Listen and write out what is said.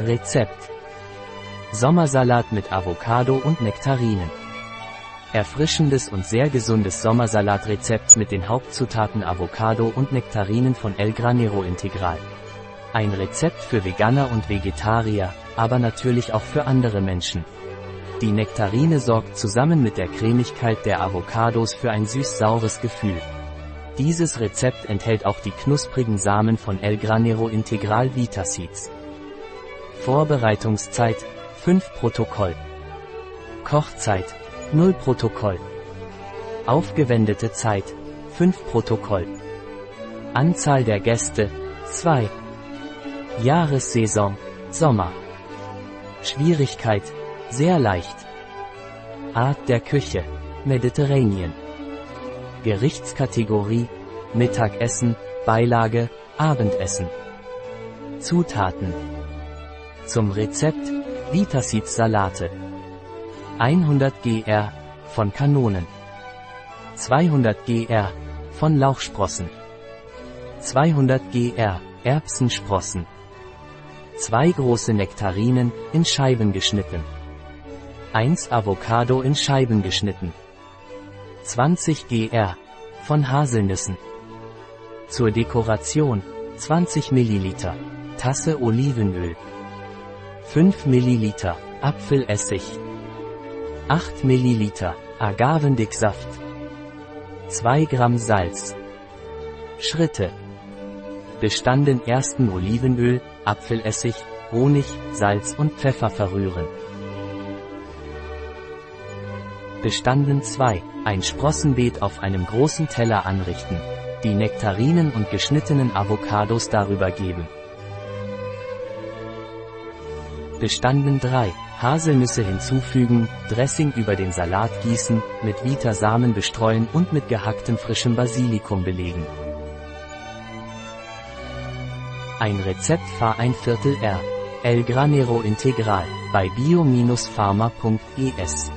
Rezept. Sommersalat mit Avocado und Nektarinen. Erfrischendes und sehr gesundes Sommersalatrezept mit den Hauptzutaten Avocado und Nektarinen von El Granero Integral. Ein Rezept für Veganer und Vegetarier, aber natürlich auch für andere Menschen. Die Nektarine sorgt zusammen mit der Cremigkeit der Avocados für ein süß-saures Gefühl. Dieses Rezept enthält auch die knusprigen Samen von El Granero Integral Vita Seeds. Vorbereitungszeit 5 Protokoll. Kochzeit 0 Protokoll. Aufgewendete Zeit 5 Protokoll. Anzahl der Gäste 2. Jahressaison Sommer. Schwierigkeit sehr leicht. Art der Küche Mediterranean. Gerichtskategorie Mittagessen, Beilage, Abendessen. Zutaten zum Rezept Vitaseed Salate 100 gr von Kanonen. 200 gr von Lauchsprossen. 200 gr Erbsensprossen. 2 große Nektarinen in Scheiben geschnitten. 1 Avocado in Scheiben geschnitten. 20 gr von Haselnüssen. Zur Dekoration 20 ml Tasse Olivenöl 5 ml Apfelessig 8 ml Agavendicksaft 2 Gramm Salz Schritte Bestanden ersten Olivenöl, Apfelessig, Honig, Salz und Pfeffer verrühren. Bestanden 2. Ein Sprossenbeet auf einem großen Teller anrichten. Die Nektarinen und geschnittenen Avocados darüber geben. Bestanden 3. Haselnüsse hinzufügen, Dressing über den Salat gießen, mit Vita Samen bestreuen und mit gehacktem frischem Basilikum belegen. Ein Rezept Fahr ein Viertel R. El Granero Integral bei bio-pharma.es